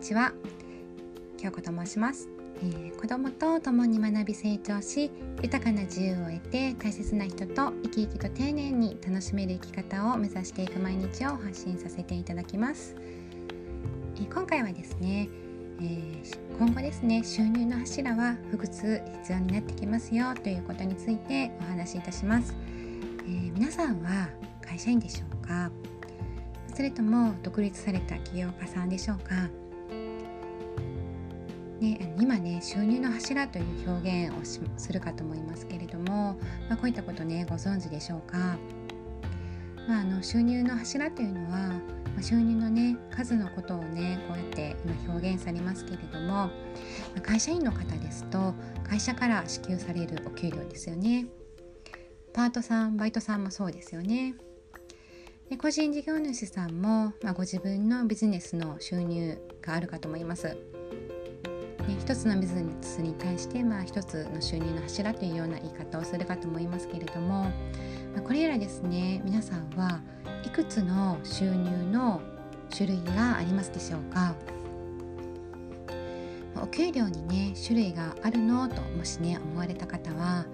ちは。京子と申します、えー、子供と共に学び成長し豊かな自由を得て大切な人と生き生きと丁寧に楽しめる生き方を目指していく毎日を発信させていただきます、えー、今回はですね、えー、今後ですね収入の柱は複数必要になってきますよということについてお話しいたします、え皆さんは会社員でしょうか？それとも独立された起業家さんでしょうか、ね、今ね収入の柱という表現をするかと思いますけれども、まあ、こういったことねご存知でしょうか、まあ、あの収入の柱というのは、まあ、収入のね数のことをねこうやって今表現されますけれども、まあ、会社員の方ですと会社から支給されるお給料ですよね。パートさんバイトさんもそうですよね。で個人事業主さんも、まあ、ご自分のビジネスの収入があるかと思います。ね、一つのビジネスに対して、まあ、一つの収入の柱というような言い方をするかと思いますけれども、ま、これらですね皆さんはいくつの収入の種類がありますでしょうか？お給料にね種類があるのともしね思われた方は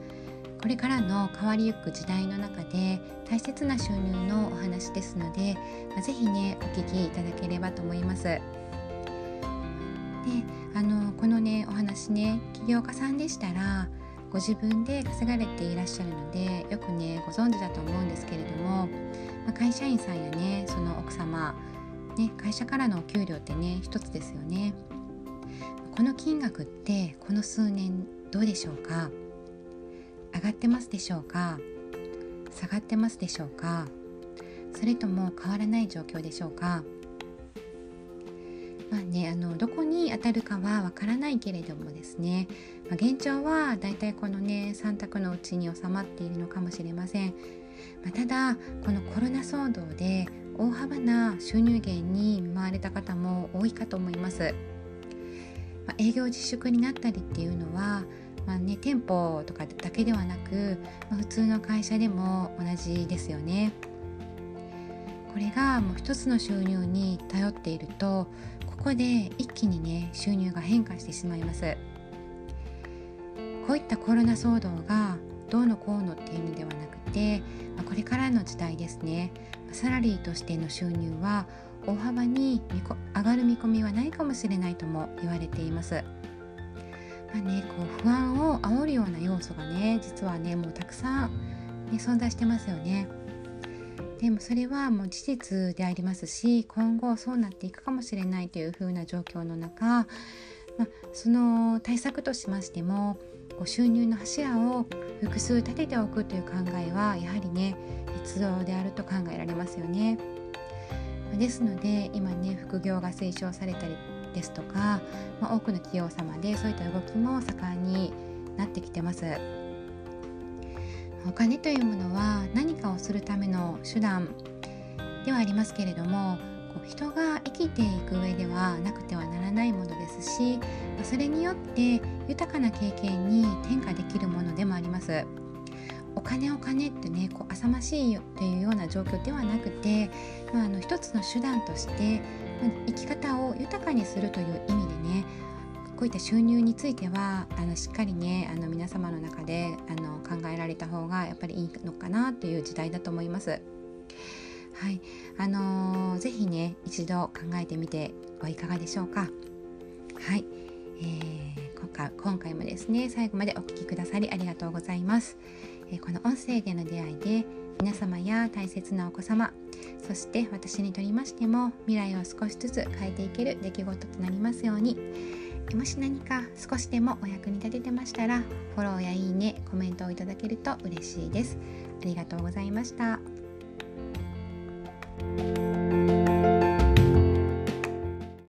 これからの変わりゆく時代の中で大切な収入のお話ですので、まあ、ぜひねお聞きいただければと思います。であのこのねお話ね起業家さんでしたらご自分で稼がれていらっしゃるのでよくねご存知だと思うんですけれども、まあ、会社員さんやねその奥様、ね、会社からのお給料ってね一つですよね。この金額ってこの数年どうでしょうか？上がってますでしょうか？下がってますでしょうか？それとも変わらない状況でしょうか？まあね、あのどこに当たるかはわからないけれどもですね、まあ、現状はだいたいこのね3択のうちに収まっているのかもしれません、まあ、ただこのコロナ騒動で大幅な収入減に見舞われた方も多いかと思います、まあ、営業自粛になったりっていうのはまあね、店舗とかだけではなく、まあ、普通の会社でも同じですよね。これがもう一つの収入に頼っているとここで一気にね収入が変化してしまいます。こういったコロナ騒動がどうのこうのっていう意味ではなくて、ま、これからの時代ですねサラリーとしての収入は大幅に上がる見込みはないかもしれないとも言われています。まあね、こう不安を煽るような要素がね実はねもうたくさん、ね、存在してますよね。でもそれはもう事実でありますし今後そうなっていくかもしれないというふうな状況の中、ま、その対策としましてもこう収入の柱を複数立てておくという考えはやはりね必要であると考えられますよね。ですので今ね副業が推奨されたりですとか、まあ、多くの企業様でそういった動きも盛んになってきてます。お金というものは何かをするための手段ではありますけれども人が生きていく上ではなくてはならないものですしそれによって豊かな経験に転化できるものでもあります。お金お金ってねこう浅ましいというような状況ではなくて、まあ、あの一つの手段として生き方を豊かにするという意味でねこういった収入についてはあのしっかりねあの皆様の中であの考えられた方がやっぱりいいのかなという時代だと思います。はい、あのー、ぜひね一度考えてみてはいかがでしょうか。はい、えー、今回今回もですね最後までお聴きくださりありがとうございます。えー、この音声での出会いで皆様や大切なお子様そして私にとりましても未来を少しずつ変えていける出来事となりますようにもし何か少しでもお役に立ててましたらフォローやいいねコメントをいただけると嬉しいです。ありがとうございました。